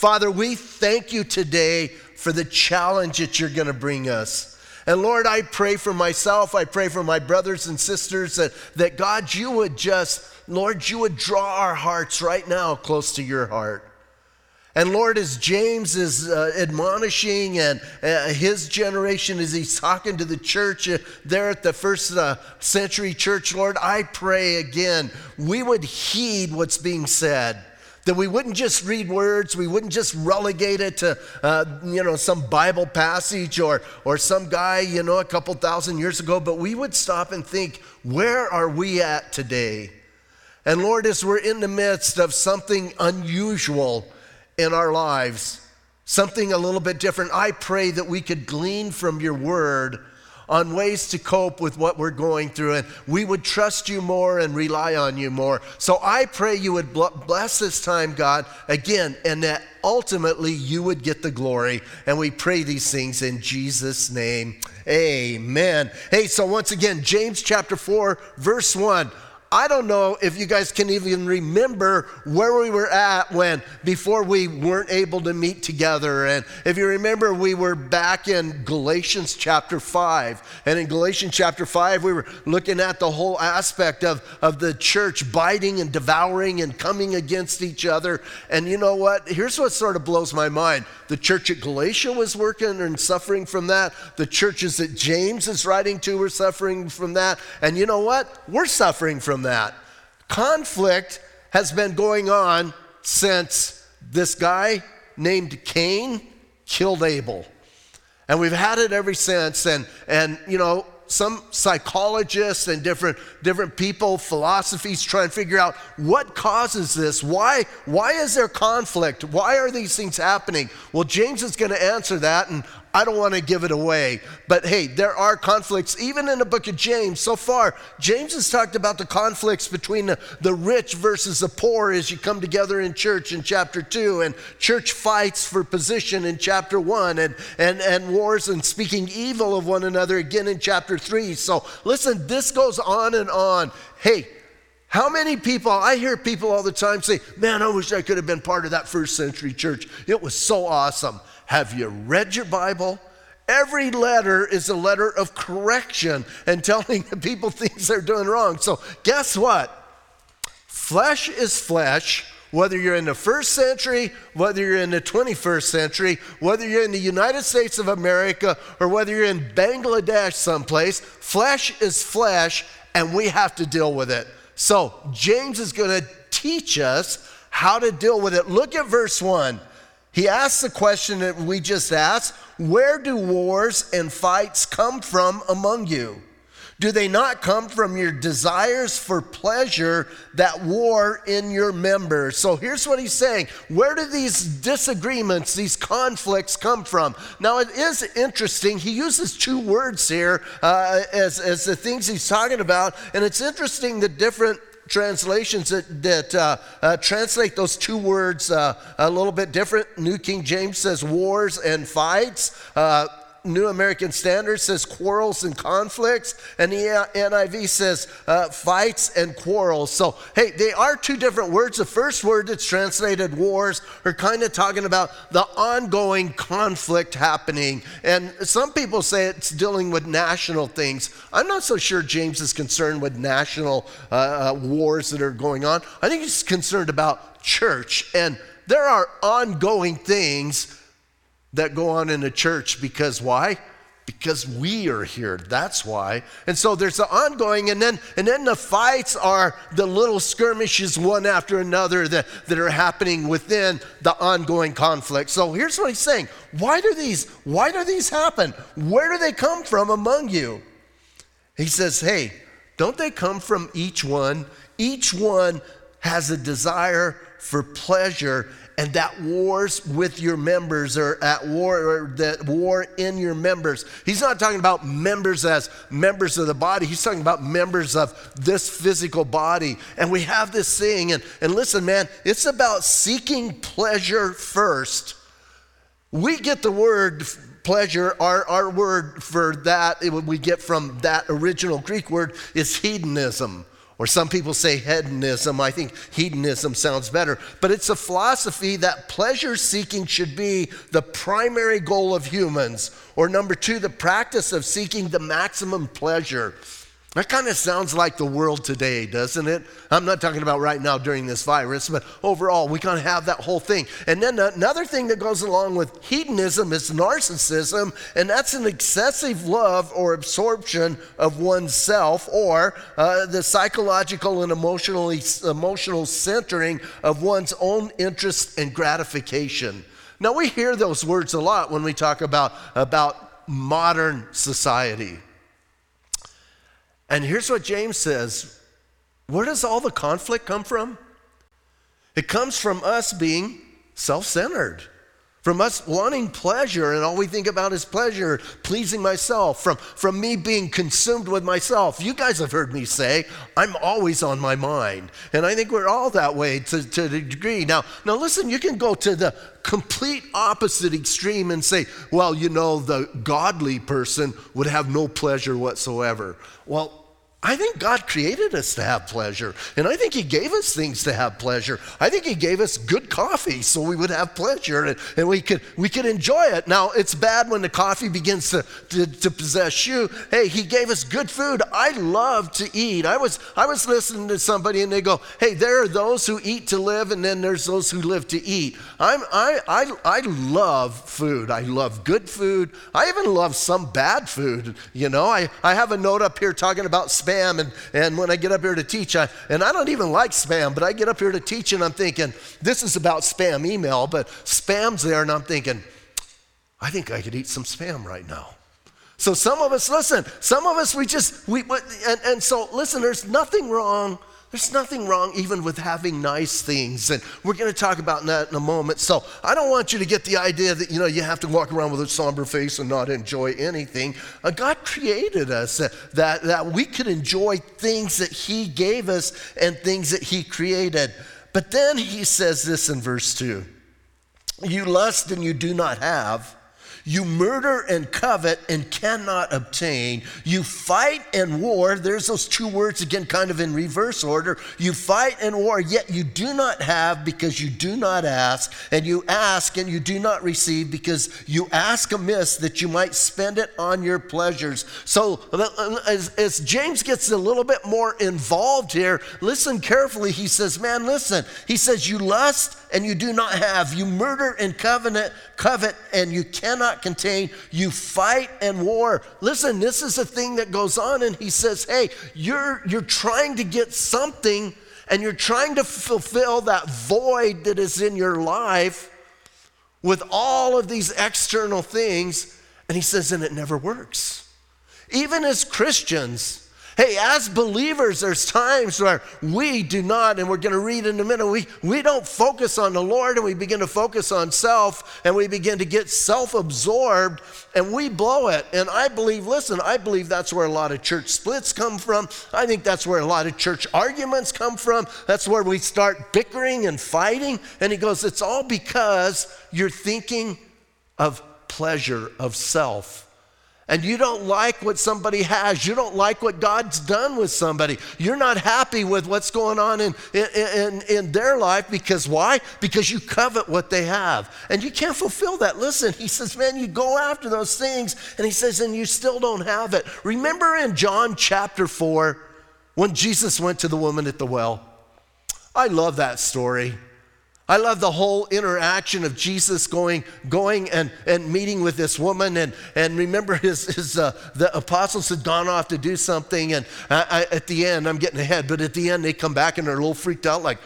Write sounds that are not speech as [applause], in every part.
Father, we thank you today for the challenge that you're going to bring us. And Lord, I pray for myself, I pray for my brothers and sisters that, that God, you would just, Lord, you would draw our hearts right now close to your heart. And Lord, as James is uh, admonishing and uh, his generation, as he's talking to the church uh, there at the first uh, century church, Lord, I pray again, we would heed what's being said. That we wouldn't just read words, we wouldn't just relegate it to, uh, you know, some Bible passage or, or some guy, you know, a couple thousand years ago, but we would stop and think, where are we at today? And Lord, as we're in the midst of something unusual, in our lives, something a little bit different, I pray that we could glean from your word on ways to cope with what we're going through and we would trust you more and rely on you more. So I pray you would bless this time, God, again, and that ultimately you would get the glory. And we pray these things in Jesus' name. Amen. Hey, so once again, James chapter 4, verse 1. I don't know if you guys can even remember where we were at when before we weren't able to meet together. And if you remember, we were back in Galatians chapter 5. And in Galatians chapter 5, we were looking at the whole aspect of, of the church biting and devouring and coming against each other. And you know what? Here's what sort of blows my mind the church at Galatia was working and suffering from that, the churches that James is writing to were suffering from that. And you know what? We're suffering from from that. Conflict has been going on since this guy named Cain killed Abel. And we've had it ever since. And, and you know, some psychologists and different, different people, philosophies try and figure out what causes this. Why, why is there conflict? Why are these things happening? Well, James is going to answer that, and I don't want to give it away, but hey, there are conflicts. Even in the book of James, so far, James has talked about the conflicts between the, the, rich versus the poor as you come together in church in chapter 2, and church fights for position in chapter 1, and, and, and wars and speaking evil of one another again in chapter 3. So listen, this goes on and on. Hey, how many people, I hear people all the time say, Man, I wish I could have been part of that first century church. It was so awesome. Have you read your Bible? Every letter is a letter of correction and [laughs] telling the people things they're doing wrong. So, guess what? Flesh is flesh, whether you're in the first century, whether you're in the 21st century, whether you're in the United States of America, or whether you're in Bangladesh someplace, flesh is flesh, and we have to deal with it. So, James is going to teach us how to deal with it. Look at verse 1. He asks the question that we just asked Where do wars and fights come from among you? Do they not come from your desires for pleasure that war in your members? So here's what he's saying. Where do these disagreements, these conflicts come from? Now, it is interesting. He uses two words here uh, as, as the things he's talking about. And it's interesting the different translations that, that uh, uh, translate those two words uh, a little bit different. New King James says wars and fights. New American Standard says quarrels and conflicts, and the NIV says uh, fights and quarrels. So, hey, they are two different words. The first word that's translated wars are kind of talking about the ongoing conflict happening. And some people say it's dealing with national things. I'm not so sure James is concerned with national uh, uh wars that are going on. I think he's concerned about church. And there are ongoing things that go on in the church because why? Because we are here. That's why. And so there's the ongoing, and then and then the fights are the little skirmishes one after another that, that are happening within the ongoing conflict. So here's what he's saying. Why do these, why do these happen? Where do they come from among you? He says, Hey, don't they come from each one? Each one has a desire for pleasure and that wars with your members or at war or that war in your members. He's not talking about members as members of the body. He's talking about members of this physical body. And we have this thing, and, and listen, man, it's about seeking pleasure first. We get the word pleasure, our, our word for that, we get from that original Greek word is hedonism Or some people say hedonism. I think hedonism sounds better. But it's a philosophy that pleasure seeking should be the primary goal of humans. Or number two, the practice of seeking the maximum pleasure. That kind of sounds like the world today, doesn't it? I'm not talking about right now during this virus, but overall, we kind of have that whole thing. And then another thing that goes along with hedonism is narcissism, and that's an excessive love or absorption of oneself, or uh, the psychological and emotionally, emotional centering of one's own interest and gratification. Now, we hear those words a lot when we talk about, about modern society. And here's what James says Where does all the conflict come from? It comes from us being self centered, from us wanting pleasure, and all we think about is pleasure, pleasing myself, from, from me being consumed with myself. You guys have heard me say, I'm always on my mind. And I think we're all that way to, to a degree. Now, now, listen, you can go to the complete opposite extreme and say, well, you know, the godly person would have no pleasure whatsoever. Well, I think God created us to have pleasure. And I think He gave us things to have pleasure. I think He gave us good coffee so we would have pleasure and, and we, could, we could enjoy it. Now, it's bad when the coffee begins to, to, to, possess you. Hey, He gave us good food. I love to eat. I was, I was listening to somebody and they go, hey, there are those who eat to live and then there's those who live to eat. I'm, I, I, I love food. I love good food. I even love some bad food. You know, I, I have a note up here talking about spam. And, and when I get up here to teach, I, and I don't even like spam, but I get up here to teach and I'm thinking, this is about spam email, but spam's there, and I'm thinking, I think I could eat some spam right now. So some of us, listen, some of us, we just, we, and, and so listen, there's nothing wrong there's nothing wrong even with having nice things, and we're going to talk about that in a moment. So I don't want you to get the idea that you know you have to walk around with a somber face and not enjoy anything. Uh, God created us uh, that that we could enjoy things that He gave us and things that He created. But then He says this in verse two: "You lust and you do not have." You murder and covet and cannot obtain. You fight and war. There's those two words again, kind of in reverse order. You fight and war, yet you do not have because you do not ask. And you ask and you do not receive because you ask amiss that you might spend it on your pleasures. So, as, as James gets a little bit more involved here, listen carefully. He says, Man, listen. He says, You lust and you do not have. You murder and covenant, covet and you cannot contain. You fight and war. Listen, this is a thing that goes on, and he says, Hey, you're, you're trying to get something and you're trying to fulfill that void that is in your life with all of these external things. And he says, and it never works. Even as Christians, Hey, as believers, there's times where we do not, and we're going to read in a minute, we, we don't focus on the Lord and we begin to focus on self and we begin to get self absorbed and we blow it. And I believe, listen, I believe that's where a lot of church splits come from. I think that's where a lot of church arguments come from. That's where we start bickering and fighting. And he goes, it's all because you're thinking of pleasure, of self and you don't like what somebody has, you don't like what God's done with somebody, you're not happy with what's going on in, in, in, in their life because why? Because you covet what they have. And you can't fulfill that. Listen, he says, man, you go after those things, and he says, and you still don't have it. Remember in John chapter 4 when Jesus went to the woman at the well? I love that story. I love the whole interaction of Jesus going, going and, and meeting with this woman. And, and remember, his, his, uh, the apostles had gone off to do something. And I, I, at the end, I'm getting ahead, but at the end, they come back and they're a little freaked out like,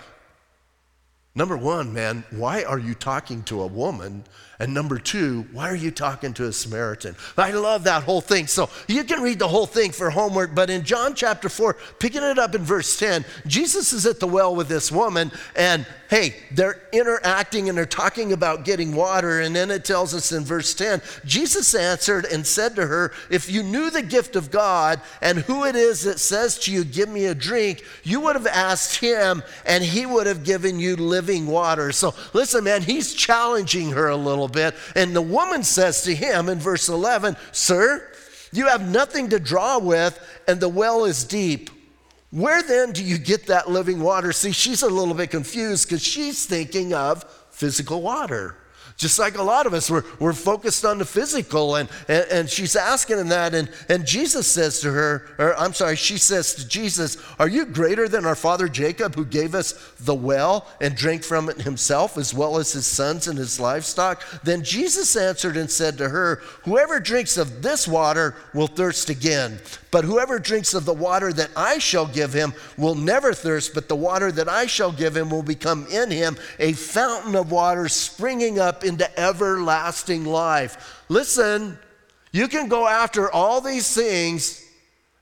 number one, man, why are you talking to a woman and number two, why are you talking to a Samaritan? I love that whole thing. So you can read the whole thing for homework, but in John chapter 4, picking it up in verse 10, Jesus is at the well with this woman, and hey, they're interacting and they're talking about getting water. And then it tells us in verse 10 Jesus answered and said to her, If you knew the gift of God and who it is that says to you, Give me a drink, you would have asked him, and he would have given you living water. So listen, man, he's challenging her a little bit. And the woman says to him in verse 11, Sir, you have nothing to draw with, and the well is deep. Where then do you get that living water? See, she's a little bit confused because she's thinking of physical water. Just like a lot of us, we're, we're focused on the physical, and, and, and she's asking him that. And, and Jesus says to her, or I'm sorry, she says to Jesus, Are you greater than our father Jacob, who gave us the well and drank from it himself, as well as his sons and his livestock? Then Jesus answered and said to her, Whoever drinks of this water will thirst again. But whoever drinks of the water that I shall give him will never thirst, but the water that I shall give him will become in him a fountain of water springing up into everlasting life. Listen, you can go after all these things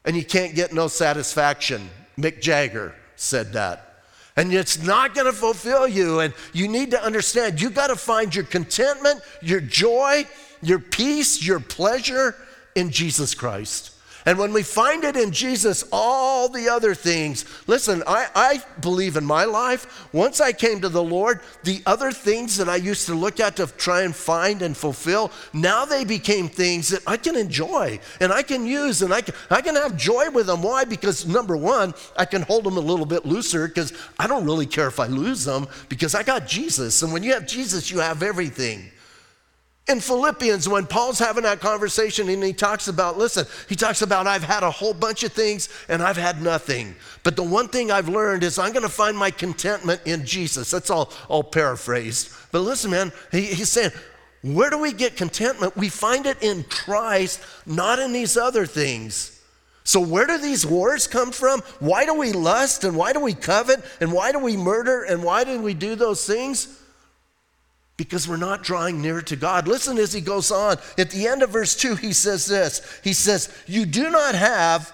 and you can't get no satisfaction. Mick Jagger said that. And it's not going to fulfill you. And you need to understand you got to find your contentment, your joy, your peace, your pleasure in Jesus Christ. And when we find it in Jesus, all the other things, listen, I, I believe in my life, once I came to the Lord, the other things that I used to look at to try and find and fulfill, now they became things that I can enjoy and I can use and I can, I can have joy with them. Why? Because number one, I can hold them a little bit looser because I don't really care if I lose them because I got Jesus. And when you have Jesus, you have everything. In Philippians, when Paul's having that conversation and he talks about, listen, he talks about, I've had a whole bunch of things and I've had nothing. But the one thing I've learned is I'm going to find my contentment in Jesus. That's all, all paraphrased. But listen, man, he, he's saying, where do we get contentment? We find it in Christ, not in these other things. So, where do these wars come from? Why do we lust and why do we covet and why do we murder and why do we do those things? Because we're not drawing near to God. Listen as he goes on. At the end of verse 2, he says this He says, You do not have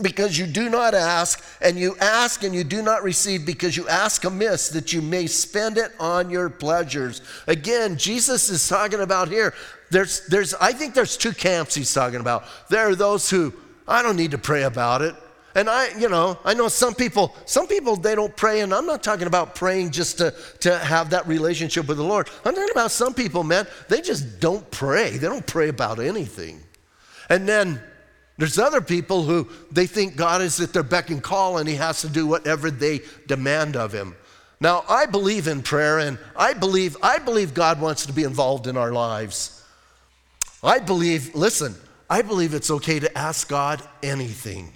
because you do not ask, and you ask and you do not receive because you ask amiss that you may spend it on your pleasures. Again, Jesus is talking about here. There's, there's, I think there's two camps he's talking about. There are those who, I don't need to pray about it. And I, you know, I know some people, some people they don't pray, and I'm not talking about praying just to, to have that relationship with the Lord. I'm talking about some people, man, they just don't pray. They don't pray about anything. And then there's other people who they think God is at their beck and call and he has to do whatever they demand of him. Now, I believe in prayer and I believe I believe God wants to be involved in our lives. I believe, listen, I believe it's okay to ask God anything.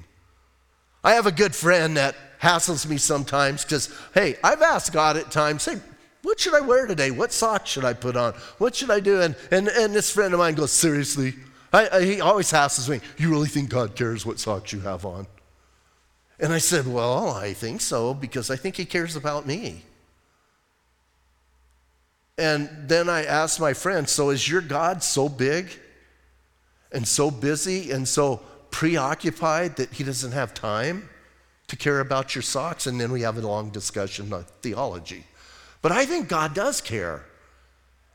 I have a good friend that hassles me sometimes because, hey, I've asked God at times, hey, what should I wear today? What socks should I put on? What should I do? And, and, and this friend of mine goes, seriously? I, I, he always hassles me, you really think God cares what socks you have on? And I said, well, I think so because I think he cares about me. And then I asked my friend, so is your God so big and so busy and so preoccupied that he doesn't have time to care about your socks, and then we have a long discussion on theology. But I think God does care.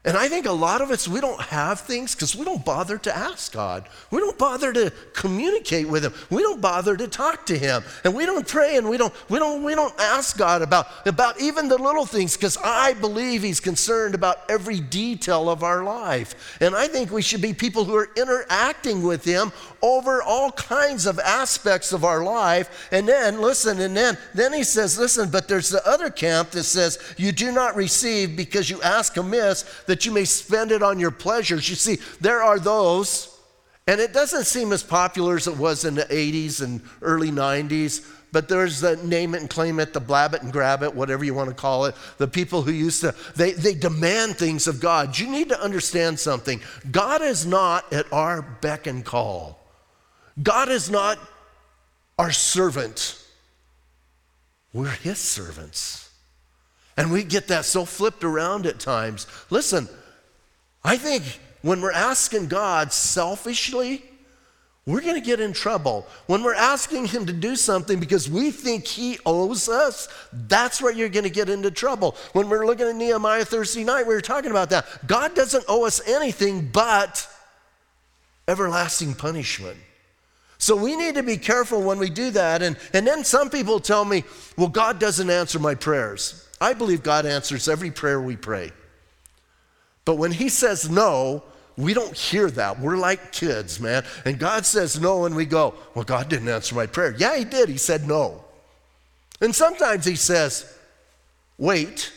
And I think a lot of us, we don't have things because we don't bother to ask God. We don't bother to communicate with Him. We don't bother to talk to Him. And we don't pray and we don't, we don't, we don't ask God about, about even the little things because I believe He's concerned about every detail of our life. And I think we should be people who are interacting with Him over all kinds of aspects of our life. And then, listen, and then, then He says, listen, but there's the other camp that says, you do not receive because you ask amiss that you may spend it on your pleasures. You see, there are those, and it doesn't seem as popular as it was in the 80s and early 90s, but there's the name it and claim it, the blab it and grab it, whatever you want to call it. The people who used to, they, they demand things of God. You need to understand something. God is not at our beck and call, God is not our servant. We're his servants. And we get that so flipped around at times. Listen, I think when we're asking God selfishly, we're going to get in trouble. When we're asking Him to do something because we think He owes us, that's where you're going to get into trouble. When we're looking at Nehemiah Thursday night, we were talking about that. God doesn't owe us anything but everlasting punishment. So we need to be careful when we do that. And, and then some people tell me, well, God doesn't answer my prayers. I believe God answers every prayer we pray. But when He says no, we don't hear that. We're like kids, man. And God says no, and we go, Well, God didn't answer my prayer. Yeah, He did. He said no. And sometimes He says, Wait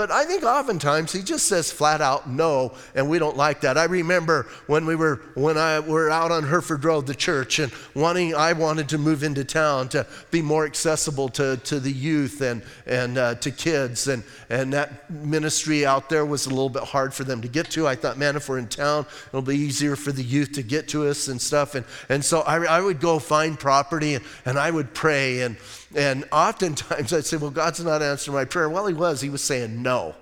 but I think oftentimes he just says flat out no, and we don't like that. I remember when we were when I were out on Hereford Road, the church, and wanting I wanted to move into town to be more accessible to, to the youth and and uh, to kids, and and that ministry out there was a little bit hard for them to get to. I thought, man, if we're in town, it'll be easier for the youth to get to us and stuff. And and so I, I would go find property and, and I would pray and and oftentimes [laughs] I'd say, Well, God's not answering my prayer. Well, He was. He was saying no.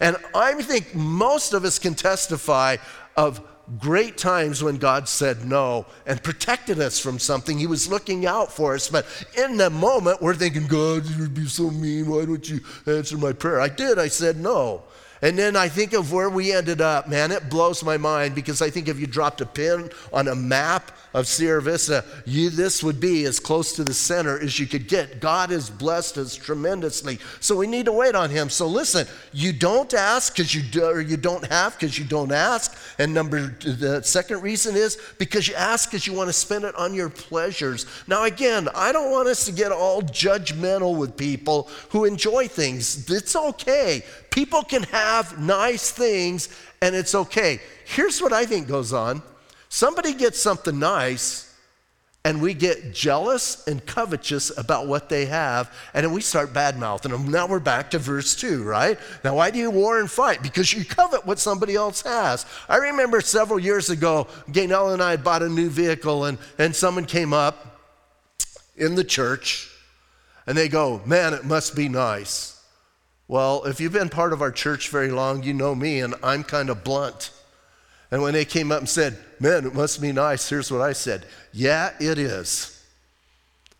And I think most of us can testify of great times when God said no and protected us from something. He was looking out for us. But in the moment, we're thinking, God, you'd be so mean. Why don't you answer my prayer? I did. I said no. And then I think of where we ended up, man, it blows my mind because I think if you dropped a pin on a map of Sierra Vista, you, this would be as close to the center as you could get. God has blessed us tremendously. So we need to wait on Him. So listen, you don't ask because you, do, or you don't have because you don't ask. And number the second reason is because you ask because you want to spend it on your pleasures. Now, again, I don't want us to get all judgmental with people who enjoy things. It's okay. People can have nice things and it's okay. Here's what I think goes on somebody gets something nice, and we get jealous and covetous about what they have, and then we start bad mouthing them. Now we're back to verse 2, right? Now, why do you war and fight? Because you covet what somebody else has. I remember several years ago, Gaynell and I had bought a new vehicle, and, and someone came up in the church, and they go, Man, it must be nice. Well, if you've been part of our church very long, you know me, and I'm kind of blunt. And when they came up and said, Man, it must be nice, here's what I said Yeah, it is.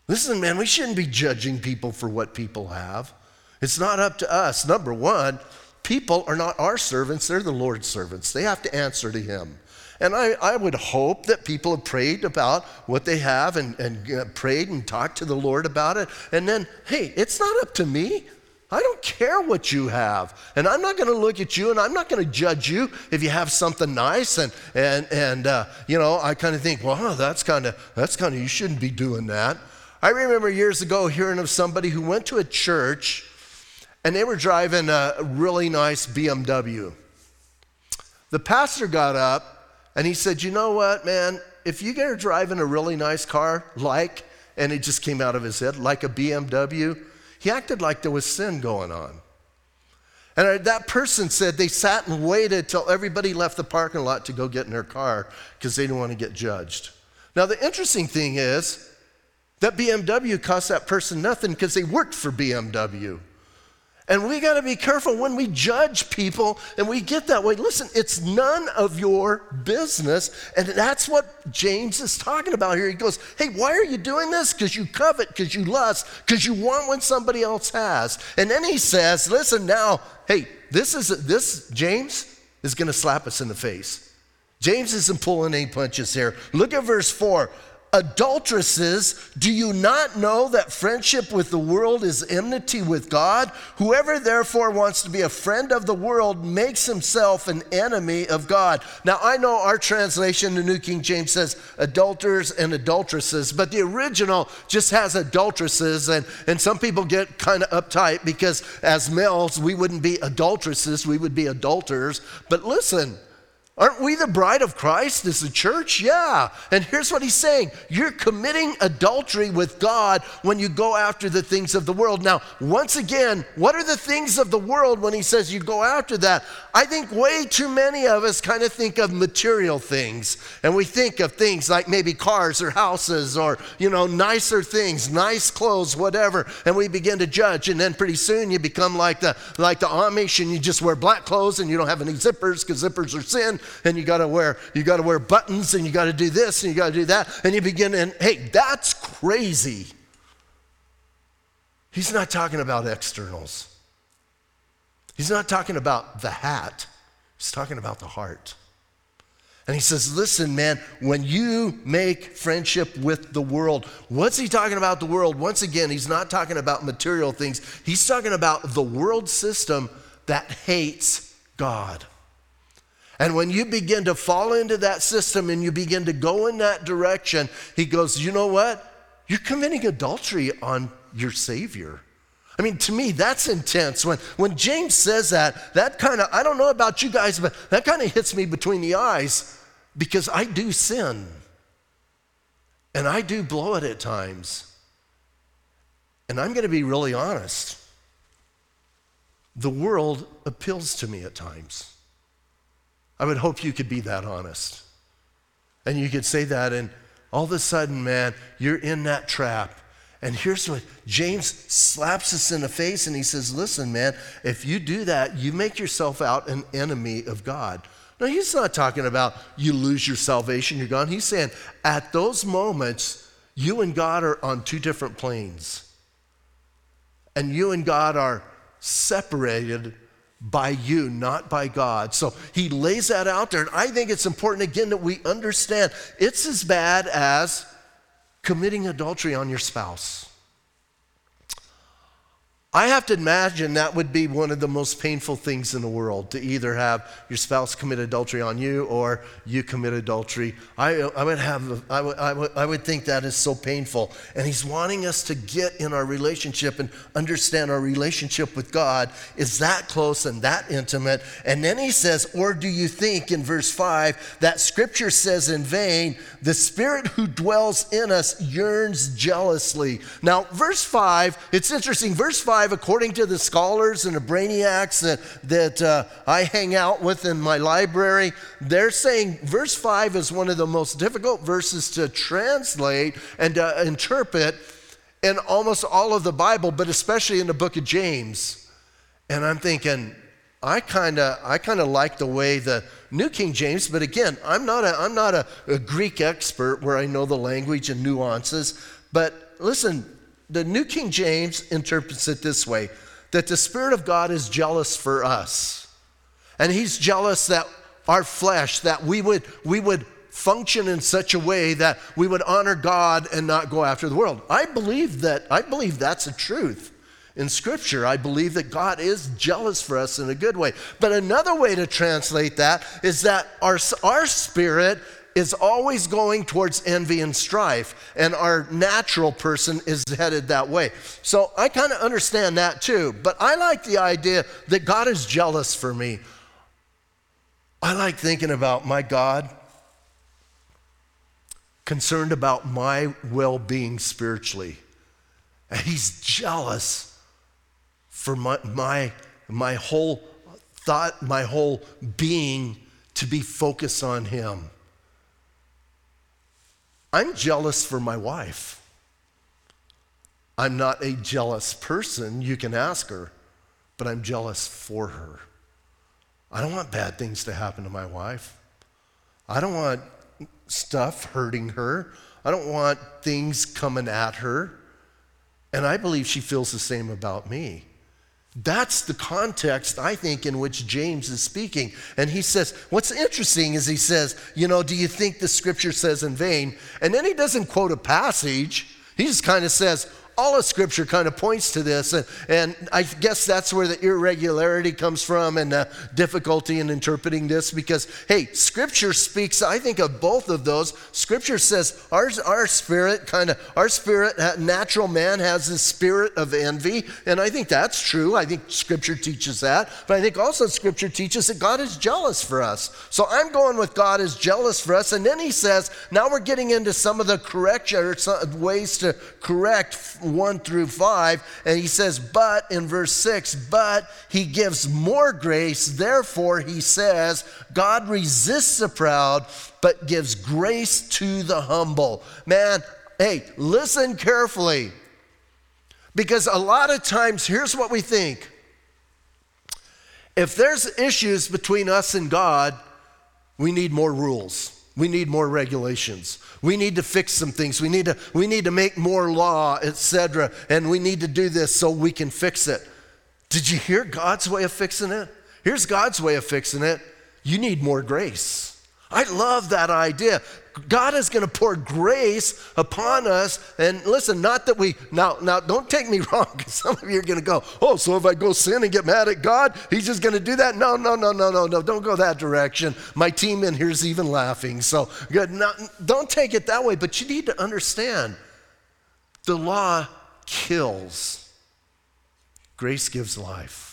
Listen, man, we shouldn't be judging people for what people have. It's not up to us. Number one, people are not our servants, they're the Lord's servants. They have to answer to Him. And I, I would hope that people have prayed about what they have and, and uh, prayed and talked to the Lord about it. And then, hey, it's not up to me. I don't care what you have. And I'm not going to look at you and I'm not going to judge you if you have something nice. And, and, and uh, you know, I kind of think, well, that's kind of, that's kind of, you shouldn't be doing that. I remember years ago hearing of somebody who went to a church and they were driving a really nice BMW. The pastor got up and he said, you know what, man, if you are driving a really nice car, like, and it just came out of his head, like a BMW, he acted like there was sin going on. And that person said they sat and waited till everybody left the parking lot to go get in their car because they didn't want to get judged. Now, the interesting thing is that BMW cost that person nothing because they worked for BMW. And we got to be careful when we judge people and we get that way. Listen, it's none of your business. And that's what James is talking about here. He goes, Hey, why are you doing this? Because you covet, because you lust, because you want what somebody else has. And then he says, Listen, now, hey, this is this, James is going to slap us in the face. James isn't pulling any punches here. Look at verse 4 adulteresses, do you not know that friendship with the world is enmity with God? Whoever therefore wants to be a friend of the world makes himself an enemy of God. Now, I know our translation, the New King James says adulterers and adulteresses, but the original just has adulteresses, and, and some people get kind of uptight because as males, we wouldn't be adulteresses, we would be adulterers. But listen, Aren't we the bride of Christ as a church? Yeah. And here's what he's saying you're committing adultery with God when you go after the things of the world. Now, once again, what are the things of the world when he says you go after that? I think way too many of us kind of think of material things. And we think of things like maybe cars or houses or, you know, nicer things, nice clothes, whatever. And we begin to judge. And then pretty soon you become like the, like the Amish and you just wear black clothes and you don't have any zippers because zippers are sin and you got to wear you got to wear buttons and you got to do this and you got to do that and you begin and hey that's crazy he's not talking about externals he's not talking about the hat he's talking about the heart and he says, Listen, man, when you make friendship with the world, what's he talking about the world? Once again, he's not talking about material things. He's talking about the world system that hates God. And when you begin to fall into that system and you begin to go in that direction, he goes, You know what? You're committing adultery on your Savior. I mean, to me, that's intense. When, when James says that, that kind of, I don't know about you guys, but that kind of hits me between the eyes because I do sin. And I do blow it at times. And I'm going to be really honest. The world appeals to me at times. I would hope you could be that honest. And you could say that, and all of a sudden, man, you're in that trap. And here's what James slaps us in the face and he says, Listen, man, if you do that, you make yourself out an enemy of God. Now, he's not talking about you lose your salvation, you're gone. He's saying at those moments, you and God are on two different planes. And you and God are separated by you, not by God. So he lays that out there. And I think it's important, again, that we understand it's as bad as committing adultery on your spouse. I have to imagine that would be one of the most painful things in the world to either have your spouse commit adultery on you or you commit adultery. I, I, would, have, I, would, I, would, I would think that is so painful. And He's wanting us to get in our relationship and understand our relationship with God is that close and that intimate. And then He says, Or do you think in verse 5 that Scripture says in vain, the Spirit who dwells in us yearns jealously? Now, verse 5, it's interesting. Verse 5 5, according to the scholars and the brainiacs that, that uh, I hang out with in my library, they're saying verse 5 is one of the most difficult verses to translate and uh, interpret in almost all of the Bible, but especially in the book of James. And I'm thinking, I kind of I kind of like the way the New King James, but again, I'm not a I'm not a, a Greek expert where I know the language and nuances. But listen, the New King James interprets it this way that the Spirit of God is jealous for us. And He's jealous that our flesh, that we would, we would function in such a way that we would honor God and not go after the world. I believe that, I believe that's a truth. In Scripture, I believe that God is jealous for us in a good way. But another way to translate that is that our, our spirit is always going towards envy and strife, and our natural person is [laughs] headed that way. So I kind of understand that too, but I like the idea that God is jealous for me. I like thinking about my God concerned about my well being spiritually. And he's jealous for my, my, my whole thought, my whole being to be focused on him. I'm jealous for my wife. I'm not a jealous person. You can ask her, but I'm jealous for her. I don't want bad things to happen to my wife. I don't want stuff hurting her. I don't want things coming at her. And I believe she feels the same about me. That's the context, I think, in which James is speaking. And he says, what's interesting is he says, you know, do you think the scripture says in vain? And then he doesn't quote a passage. He just kind of says, all of Scripture kind of points to this, and, and I guess that's where the irregularity comes from and the difficulty in interpreting this because, hey, Scripture speaks, I think, of both of those. Scripture says our, our spirit, kind of, our spirit, natural man has the spirit of envy, and I think that's true. I think Scripture teaches that, but I think also Scripture teaches that God is jealous for us. So I'm going with God is jealous for us, and then he says, now we're getting into some of the correction or ways to correct 1 through 5. And he says, but in verse 6, but he gives more grace. Therefore, he says, God resists the proud, but gives grace to the humble. Man, hey, listen carefully. Because a lot of times, here's what we think if there's issues between us and God, we need more rules. We need more regulations. We need to fix some things. We need to, we need to make more law, etc. And we need to do this so we can fix it. Did you hear God's way of fixing it? Here's God's way of fixing it. You need more grace. I love that idea. God is going to pour grace upon us. And listen, not that we, now, now don't take me [laughs] wrong, because some of you are going to go, oh, so if I go sin and get mad at God, he's just going to do that? No, no, no, no, no, no, don't go that direction. My team in here is even laughing. So good. Now, don't take it that way, but you need to understand the law kills, grace gives life.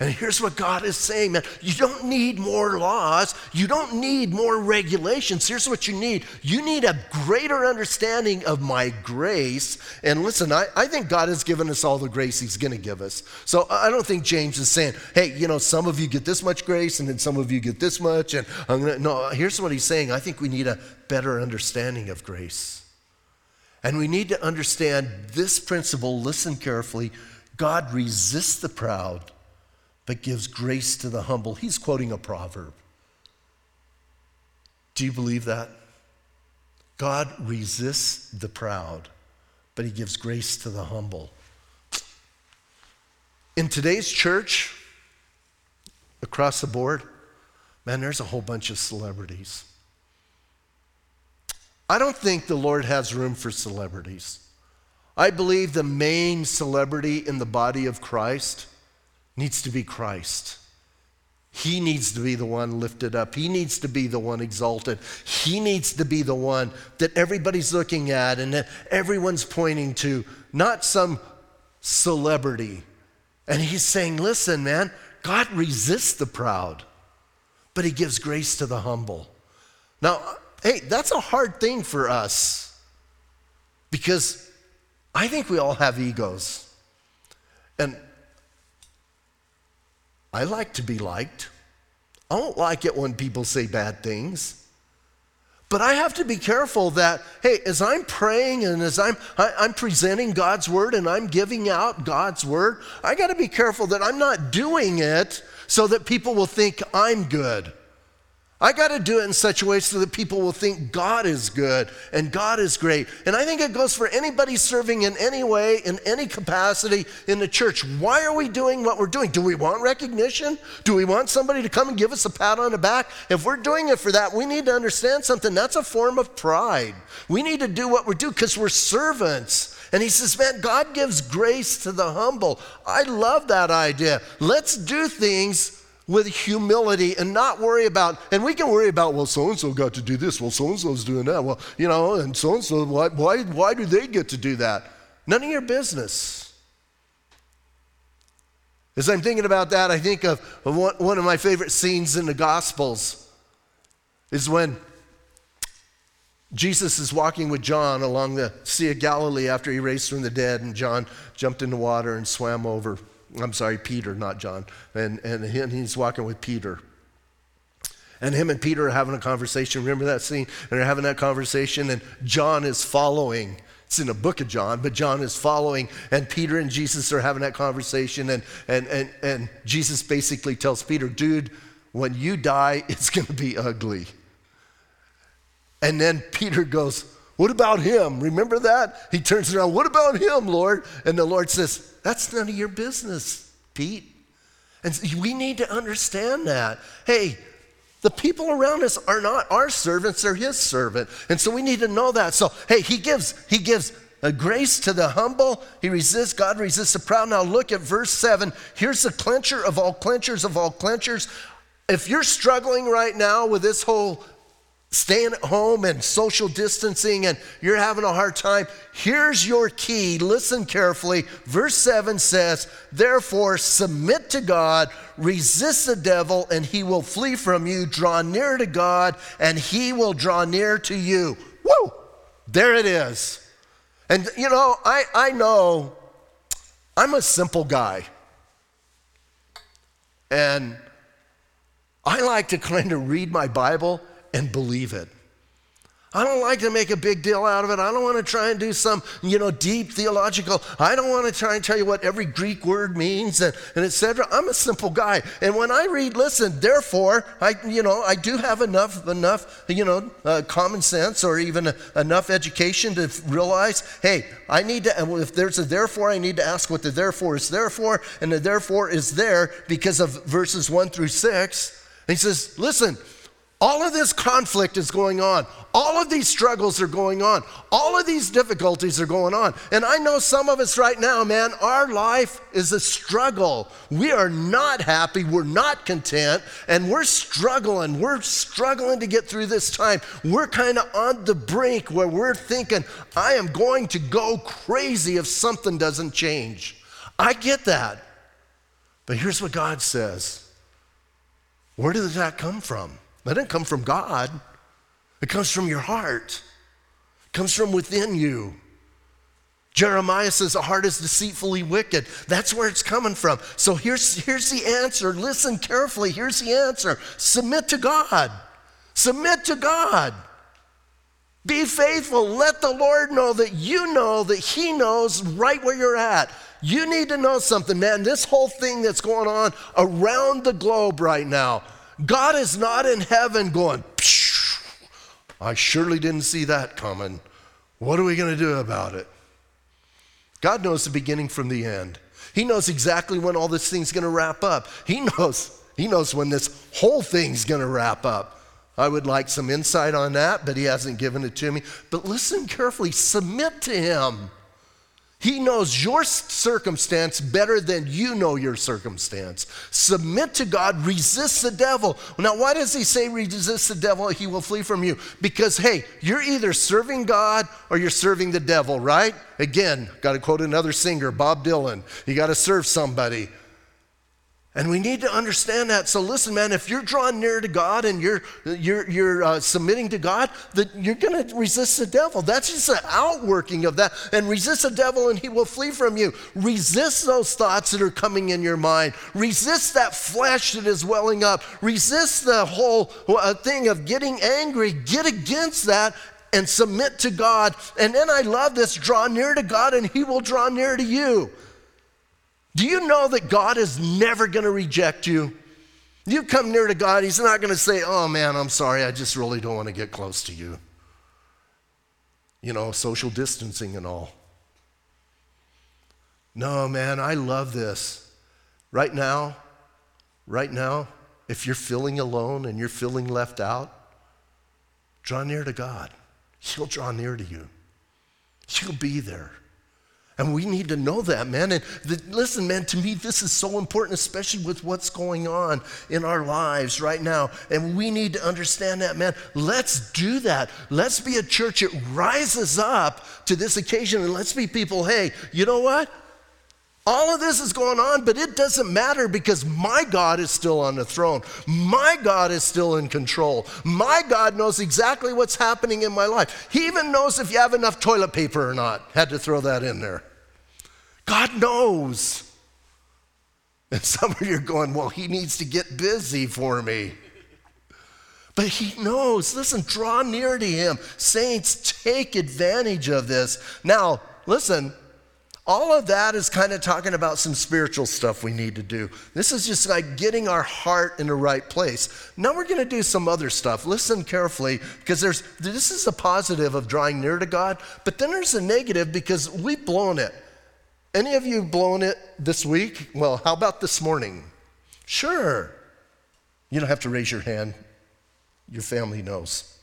And here's what God is saying, man. You don't need more laws. You don't need more regulations. Here's what you need you need a greater understanding of my grace. And listen, I, I think God has given us all the grace He's going to give us. So I don't think James is saying, hey, you know, some of you get this much grace and then some of you get this much. And I'm gonna, no, here's what He's saying. I think we need a better understanding of grace. And we need to understand this principle. Listen carefully. God resists the proud but gives grace to the humble. He's quoting a proverb. Do you believe that? God resists the proud, but he gives grace to the humble. In today's church, across the board, man, there's a whole bunch of celebrities. I don't think the Lord has room for celebrities. I believe the main celebrity in the body of Christ needs to be Christ. He needs to be the one lifted up. He needs to be the one exalted. He needs to be the one that everybody's looking at and that everyone's pointing to, not some celebrity. And he's saying, listen, man, God resists the proud, but he gives grace to the humble. Now, hey, that's a hard thing for us because I think we all have egos. And I like to be liked. I don't like it when people say bad things. But I have to be careful that, hey, as I'm praying and as I'm, I, am i am presenting God's word and I'm giving out God's word, I got to be careful that I'm not doing it so that people will think I'm good. I got to do it in such a way so that people will think God is good and God is great. And I think it goes for anybody serving in any way, in any capacity in the church. Why are we doing what we're doing? Do we want recognition? Do we want somebody to come and give us a pat on the back? If we're doing it for that, we need to understand something. That's a form of pride. We need to do what we do because we're servants. And he says, Man, God gives grace to the humble. I love that idea. Let's do things with humility and not worry about, and we can worry about, well, so and so got to do this, well, so and so's doing that, well, you know, and so and so, why, why, do they get to do that? None of your business. As I'm thinking about that, I think of one, one of my favorite scenes in the Gospels is when Jesus is walking with John along the Sea of Galilee after he raised from the dead, and John jumped in the water and swam over. I'm sorry, Peter, not John. And, and he's walking with Peter. And him and Peter are having a conversation. Remember that scene? And they're having that conversation, and John is following. It's in the book of John, but John is following, and Peter and Jesus are having that conversation, and, and, and, and Jesus basically tells Peter, dude, when you die, [laughs] it's going to be ugly. And then Peter goes, What about him? Remember that? He turns around, What about him, Lord? And the Lord says, that's none of your business, Pete. And we need to understand that. Hey, the people around us are not our servants, they're his servant. And so we need to know that. So, hey, he gives, he gives a grace to the humble. He resists, God resists the proud. Now look at verse 7. Here's the clincher of all clinchers of all clinchers. If you're struggling right now with this whole staying at home and social distancing and you're having a hard time, here's your key. Listen carefully. Verse 7 says, Therefore, submit to God, resist the devil, and he will flee from you. Draw near to God, and he will draw near to you. Woo! There it is. And you know, I, I know I'm a simple guy. And I like to kind of read my Bible and believe it. I don't like to make a big deal out of it. I don't want to try and do some, you know, deep theological. I don't want to try and tell you what every Greek word means and, and etc. I'm a simple guy. And when I read, listen, therefore, I, you know, I do have enough, enough, you know, uh, common sense or even enough education to realize, hey, I need to, if there's a therefore, I need to ask what the therefore is there for. And the therefore is there because of verses one through six. And he says, listen, All of this conflict is going on. All of these struggles are going on. All of these difficulties are going on. And I know some of us right now, man, our life is a struggle. We are not happy. We're not content. And we're struggling. We're struggling to get through this time. We're kind of on the brink where we're thinking, I am going to go crazy if something doesn't change. I get that. But here's what God says Where did that come from? That didn't come from God. It comes from your heart. It comes from within you. Jeremiah says the heart is deceitfully wicked. That's where it's coming from. So here's, here's the answer. Listen carefully. Here's the answer submit to God. Submit to God. Be faithful. Let the Lord know that you know that He knows right where you're at. You need to know something, man. This whole thing that's going on around the globe right now, God is not in heaven going, I surely didn't see that coming. What are we going to do about it? God knows the beginning from the end. He knows exactly when all this thing's going to wrap up. He knows, he knows when this whole thing's going to wrap up. I would like some insight on that, but he hasn't given it to me. But listen carefully, submit to him. He knows your circumstance better than you know your circumstance. Submit to God, resist the devil. Now, why does he say resist the devil? He will flee from you. Because, hey, you're either serving God or you're serving the devil, right? Again, got to quote another singer, Bob Dylan. You got to serve somebody. And we need to understand that. So listen, man, if you're drawing near to God and you're, you're, you're uh, submitting to God, that you're going to resist the devil. That's just an outworking of that. And resist the devil and he will flee from you. Resist those thoughts that are coming in your mind. Resist that flesh that is welling up. Resist the whole uh, thing of getting angry. Get against that and submit to God. And then I love this draw near to God and he will draw near to you. Do you know that God is never going to reject you? You come near to God, He's not going to say, Oh man, I'm sorry, I just really don't want to get close to you. You know, social distancing and all. No, man, I love this. Right now, right now, if you're feeling alone and you're feeling left out, draw near to God. He'll draw near to you, He'll be there. And we need to know that, man. And the, listen, man, to me, this is so important, especially with what's going on in our lives right now. And we need to understand that, man. Let's do that. Let's be a church that rises up to this occasion and let's be people, hey, you know what? All of this is going on, but it doesn't matter because my God is still on the throne. My God is still in control. My God knows exactly what's happening in my life. He even knows if you have enough toilet paper or not. Had to throw that in there. God knows. And [laughs] some of you are going, well, he needs to get busy for me. But he knows. Listen, draw near to him. Saints, take advantage of this. Now, listen, all of that is kind of talking about some spiritual stuff we need to do. This is just like getting our heart in the right place. Now we're going to do some other stuff. Listen carefully because there's this is a positive of drawing near to God, but then there's a negative because we've blown it. Any of you blown it this week? Well, how about this morning? Sure. You don't have to raise your hand. Your family knows.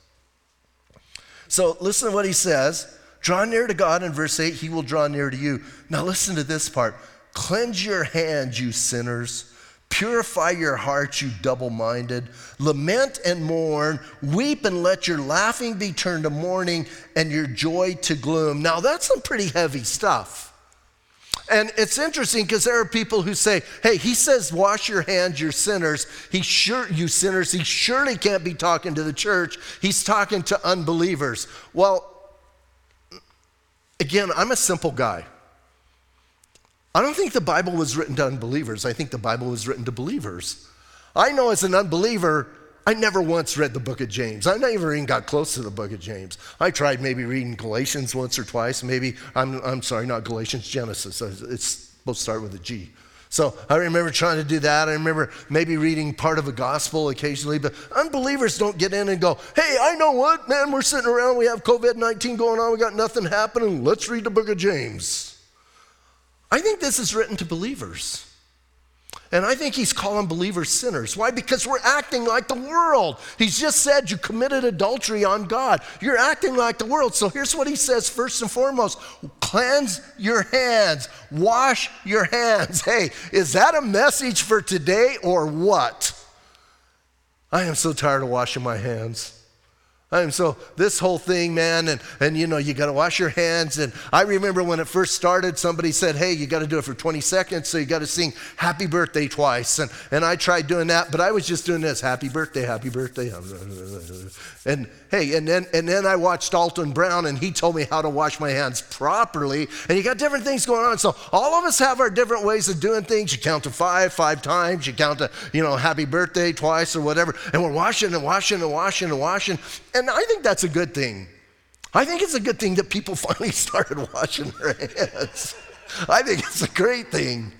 So listen to what he says. Draw near to God in verse 8, he will draw near to you. Now listen to this part. Cleanse your hands, you sinners. Purify your hearts, you double minded. Lament and mourn. Weep and let your laughing be turned to mourning and your joy to gloom. Now, that's some pretty heavy stuff. And it's interesting because there are people who say, hey, he says, wash your hands, you sinners. He sure, you sinners, he surely can't be talking to the church. He's talking to unbelievers. Well, again, I'm a simple guy. I don't think the Bible was written to unbelievers. I think the Bible was written to believers. I know as an unbeliever, I never once read the book of James. I never even got close to the book of James. I tried maybe reading Galatians once or twice. Maybe, I'm, I'm sorry, not Galatians, Genesis. It's supposed to start with a G. So I remember trying to do that. I remember maybe reading part of a gospel occasionally, but unbelievers don't get in and go, hey, I know what, man, we're sitting around, we have COVID 19 going on, we got nothing happening, let's read the book of James. I think this is written to believers. And I think he's calling believers sinners. Why? Because we're acting like the world. He's just said you committed adultery on God. You're acting like the world. So here's what he says first and foremost cleanse your hands, wash your hands. Hey, is that a message for today or what? I am so tired of washing my hands. And so this whole thing, man, and, and you know, you got to wash your hands. And I remember when it first started, somebody said, hey, you got to do it for 20 seconds, so you got to sing happy birthday twice. And, and I tried doing that, but I was just doing this, happy birthday, happy birthday. And hey, and then, and then I watched Alton Brown, and he told me how to wash my hands properly. And you got different things going on. So all of us have our different ways of doing things. You count to five, five times. You count to, you know, happy birthday twice or whatever. And we're washing and washing and washing and washing. And I think that's a good thing. I think it's a good thing that people [laughs] finally started washing their hands. I think it's a great thing.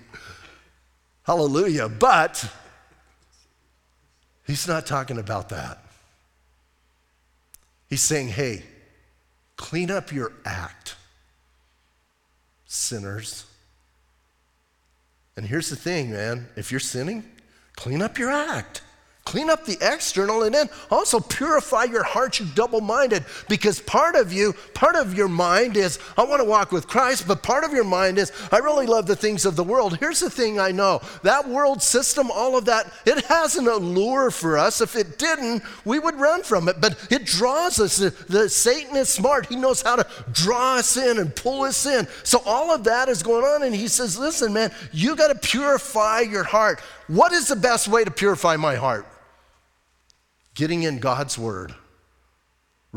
Hallelujah. But he's not talking about that. He's saying, hey, clean up your act, sinners. And here's the thing, man if you're sinning, clean up your act. Clean up the external and then also purify your heart, you double minded. Because part of you, part of your mind is, I want to walk with Christ, but part of your mind is, I really love the things of the world. Here's the thing I know that world system, all of that, it has an allure for us. If it didn't, we would run from it. But it draws us. The, the Satan is smart. He knows how to draw us in and pull us in. So all of that is going on. And he says, Listen, man, you got to purify your heart. What is the best way to purify my heart? Getting in God's Word.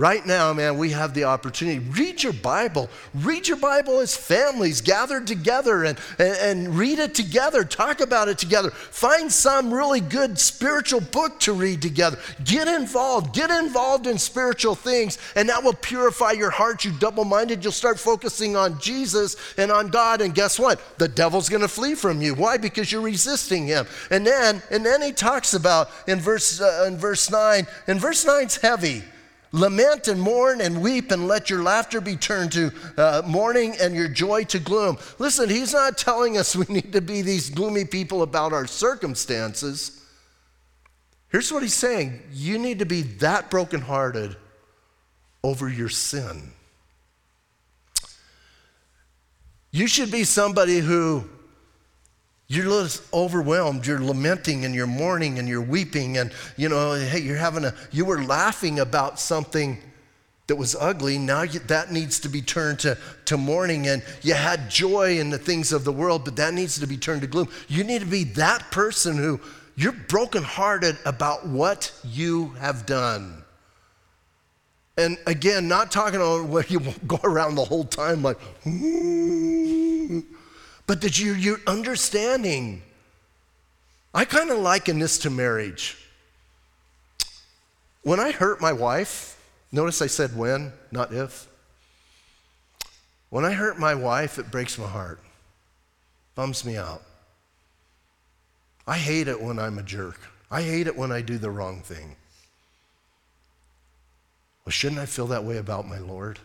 Right now, man, we have the opportunity. Read your Bible. Read your Bible as families gathered together and, and, and, read it together. Talk about it together. Find some really good spiritual book to read together. Get involved. Get involved in spiritual things, and that will purify your heart. You double minded, you'll start focusing on Jesus and on God. And guess what? The devil's going to flee from you. Why? Because you're resisting him. And then, and then he talks about in verse, uh, in verse 9, and verse 9's heavy. Lament and mourn and weep, and let your laughter be turned to uh, mourning and your joy to gloom. Listen, he's not telling us [laughs] we need to be these gloomy people about our circumstances. Here's what he's saying you need to be that brokenhearted over your sin. You should be somebody who you're overwhelmed. You're lamenting and you're mourning and you're weeping. And, you know, hey, you're having a, you were laughing about something that was ugly. Now you, that needs to be turned to, to mourning. And you had joy in the things of the world, but that needs to be turned to gloom. You need to be that person who you're brokenhearted about what you have done. And again, not talking about where you [laughs] go around the whole time like, [laughs] but that you, you're understanding. I kind of liken this to marriage. When I hurt my wife, notice I said when, not if. When I hurt my wife, it breaks my heart, bums me out. I hate it when I'm a jerk. I hate it when I do the wrong thing. Well, shouldn't I feel that way about my Lord?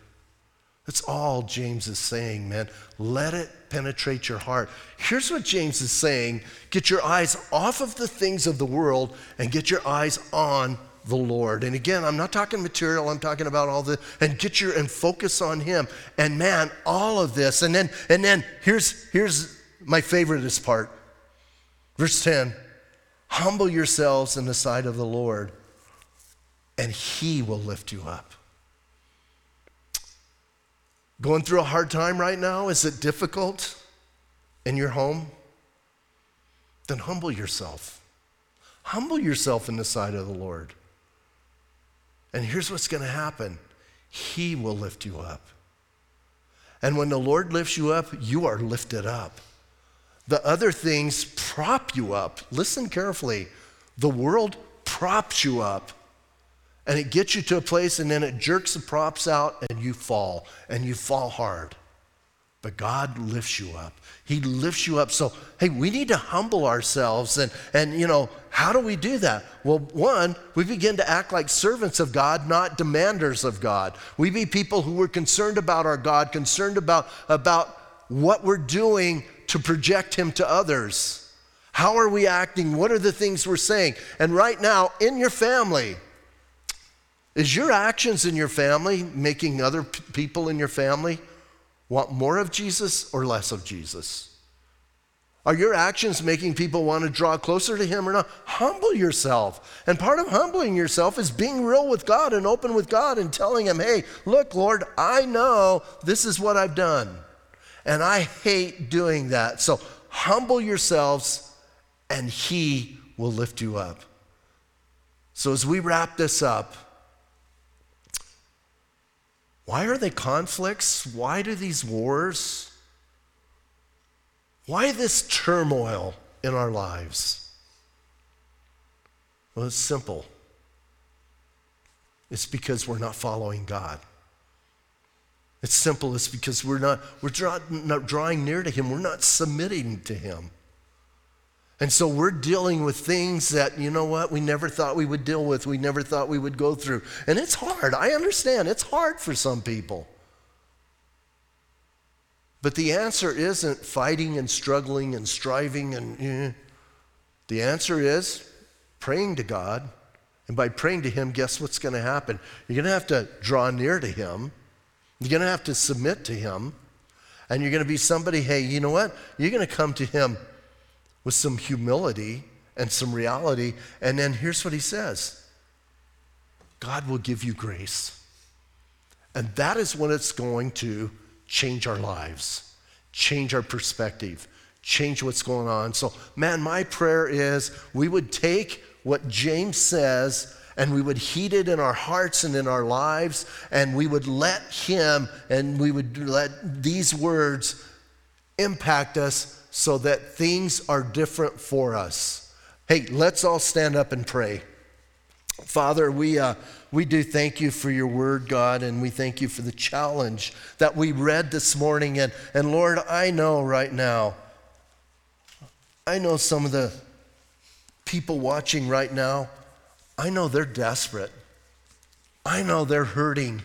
That's all James is saying, man. Let it penetrate your heart. Here's what James is saying get your eyes off of the things of the world and get your eyes on the Lord. And again, I'm not talking material, I'm talking about all the and get your and focus on him. And man, all of this. And then and then here's here's my favoriteest part. Verse 10. Humble yourselves in the sight of the Lord, and he will lift you up. Going through a hard time right now? Is it difficult in your home? Then humble yourself. Humble yourself in the sight of the Lord. And here's what's going to happen He will lift you up. And when the Lord lifts you up, you are lifted up. The other things prop you up. Listen carefully. The world props you up and it gets you to a place and then it jerks the props out and you fall and you fall hard. But God lifts you up. He lifts you up. So, hey, we need to humble ourselves. And, and, you know, how do we do that? Well, one, we begin to act like servants of God, not demanders of God. We be people who are concerned about our God, concerned about, about what we're doing to project Him to others. How are we acting? What are the things we're saying? And right now, in your family, is your actions in your family making other p- people in your family want more of Jesus or less of Jesus? Are your actions making people want to draw closer to Him or not? Humble yourself. And part of humbling yourself is being real with God and open with God and telling Him, hey, look, Lord, I know this is what I've done. And I hate doing that. So humble yourselves and He will lift you up. So as we wrap this up, why are they conflicts? Why do these wars? Why this turmoil in our lives? Well, it's simple. It's because we're not following God. It's simple. It's because we're not, we're draw, not drawing near to Him. We're not submitting to Him. And so we're dealing with things that, you know what, we never thought we would deal with, we never thought we would go through. And it's hard. I understand. It's hard for some people. But the answer isn't fighting and struggling and striving and eh. the answer is praying to God. And by praying to Him, guess what's going to happen? You're going to have to draw near to Him. You're going to have to submit to Him. And you're going to be somebody, hey, you know what? You're going to come to Him with some humility and some reality. And then here's what He says God will give you grace. And that is when it's going to change our lives, change our perspective, change what's going on. So, man, my prayer is we would take what James says and we would heat it in our hearts and in our lives, and we would let him and we would let these words impact us so that things are different for us. Hey, let's all stand up and pray. Father, we, uh, we do thank you for your word, God, and we thank you for the challenge that we read this morning. And, and Lord, I know right now, I know some of the people watching right now, I know they're desperate. I know they're hurting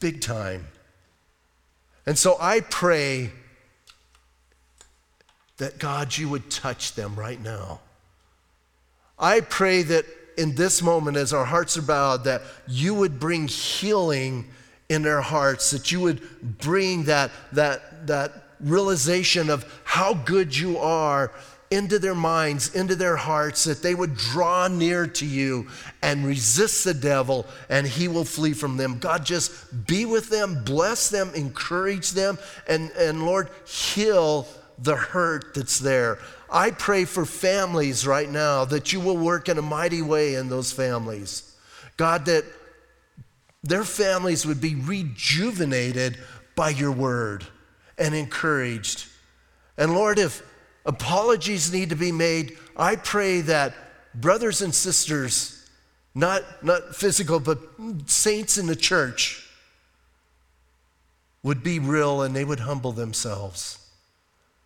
big time. And so I pray that God, you would touch them right now. I pray that in this moment, as our hearts are bowed, that you would bring healing in their hearts, that you would bring that, that, that realization of how good you are into their minds, into their hearts, that they would draw near to you and resist the devil and he will flee from them. God, just be with them, bless them, encourage them, and, and Lord, heal the hurt that's there. I pray for families right now that you will work in a mighty way in those families. God, that their families would be rejuvenated by your word and encouraged. And Lord, if apologies need to be made, I pray that brothers and sisters, not, not physical, but saints in the church, would be real and they would humble themselves.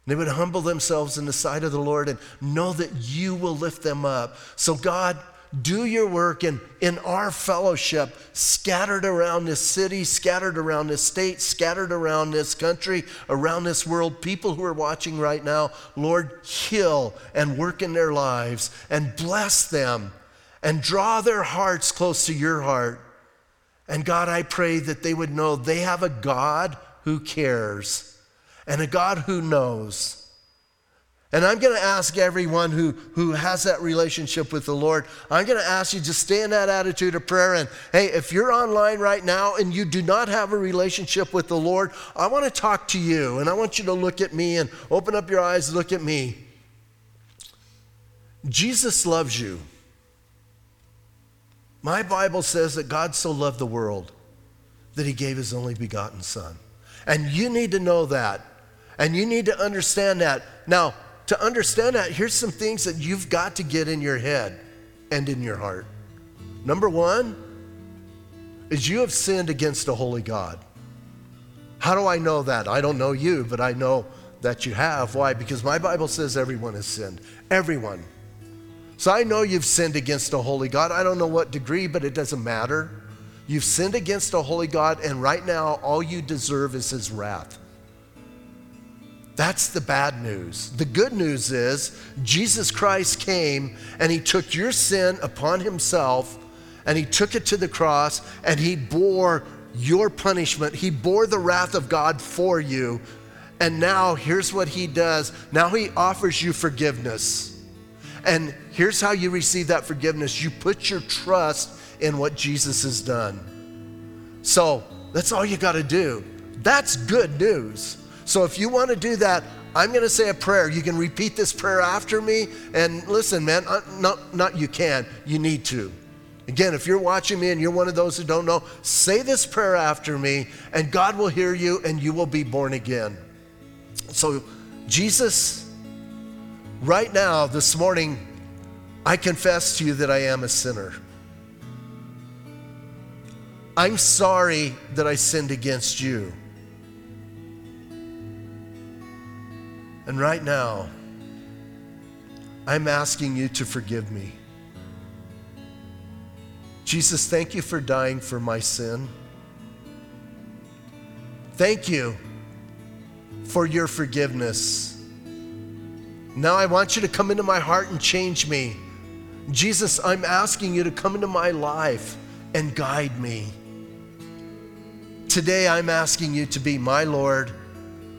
They would humble themselves in the sight of the Lord and know that you will lift them up. So, God, do your work in, in our fellowship, scattered around this city, scattered around this state, scattered around this country, around this world. People who are watching right now, Lord, heal and work in their lives and bless them and draw their hearts close to your heart. And God, I pray that they would know they have a God who cares and a God who knows. And I'm going to ask everyone who, who has that relationship with the Lord, I'm going to ask you to stay in that attitude of prayer. And hey, if you're online right now and you do not have a relationship with the Lord, I want to talk to you. And I want you to look at me and open up your eyes, look at me. Jesus loves you. My Bible says that God so loved the world that he gave his only begotten Son. And you need to know that. And you need to understand that. Now, to understand that, here's some things that you've got to get in your head and in your heart. Number one is you have sinned against a holy God. How do I know that? I don't know you, but I know that you have. Why? Because my Bible says everyone has sinned. Everyone. So I know you've sinned against a holy God. I don't know what degree, but it doesn't matter. You've sinned against a holy God, and right now all you deserve is his wrath. That's the bad news. The good news is Jesus Christ came and he took your sin upon himself and he took it to the cross and he bore your punishment. He bore the wrath of God for you. And now here's what he does. Now he offers you forgiveness. And here's how you receive that forgiveness. You put your trust in what Jesus has done. So that's all you got to do. That's good news. So if you want to do that, I'm going to say a prayer. You can repeat this prayer after me. And listen, man, uh, not, not you can, you need to. Again, if you're watching me and you're one of those who don't know, say this prayer after me, and God will hear you and you will be born again. So, Jesus, right now, this morning, I confess to you that I am a sinner. I'm sorry that I sinned against you. And right now, I'm asking you to forgive me. Jesus, thank you for dying for my sin. Thank you for your forgiveness. Now I want you to come into my heart and change me. Jesus, I'm asking you to come into my life and guide me. Today I'm asking you to be my Lord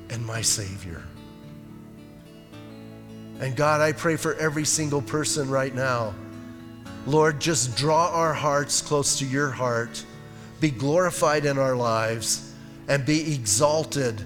and my Savior. And God, I pray for every single person right now. Lord, just draw our hearts close to your heart, be glorified in our lives, and be exalted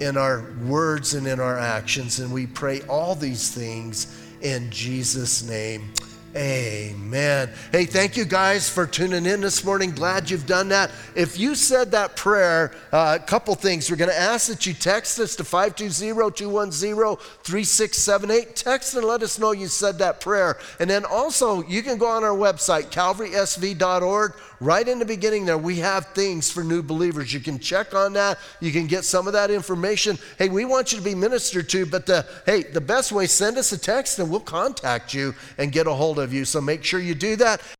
in our words and in our actions. And we pray all these things in Jesus' name. Amen. Hey, thank you guys for tuning in this morning. Glad you've done that. If you said that prayer, uh, a couple things. We're going to ask that you text us to 520 210 3678. Text and let us know you said that prayer. And then also, you can go on our website, calvarysv.org right in the beginning there, we have things for new believers. You can check on that. You can get some of that information. Hey, we want you to be ministered to, but the hey, the best way, send us a text and we'll contact you and get a hold of you. So make sure you do that.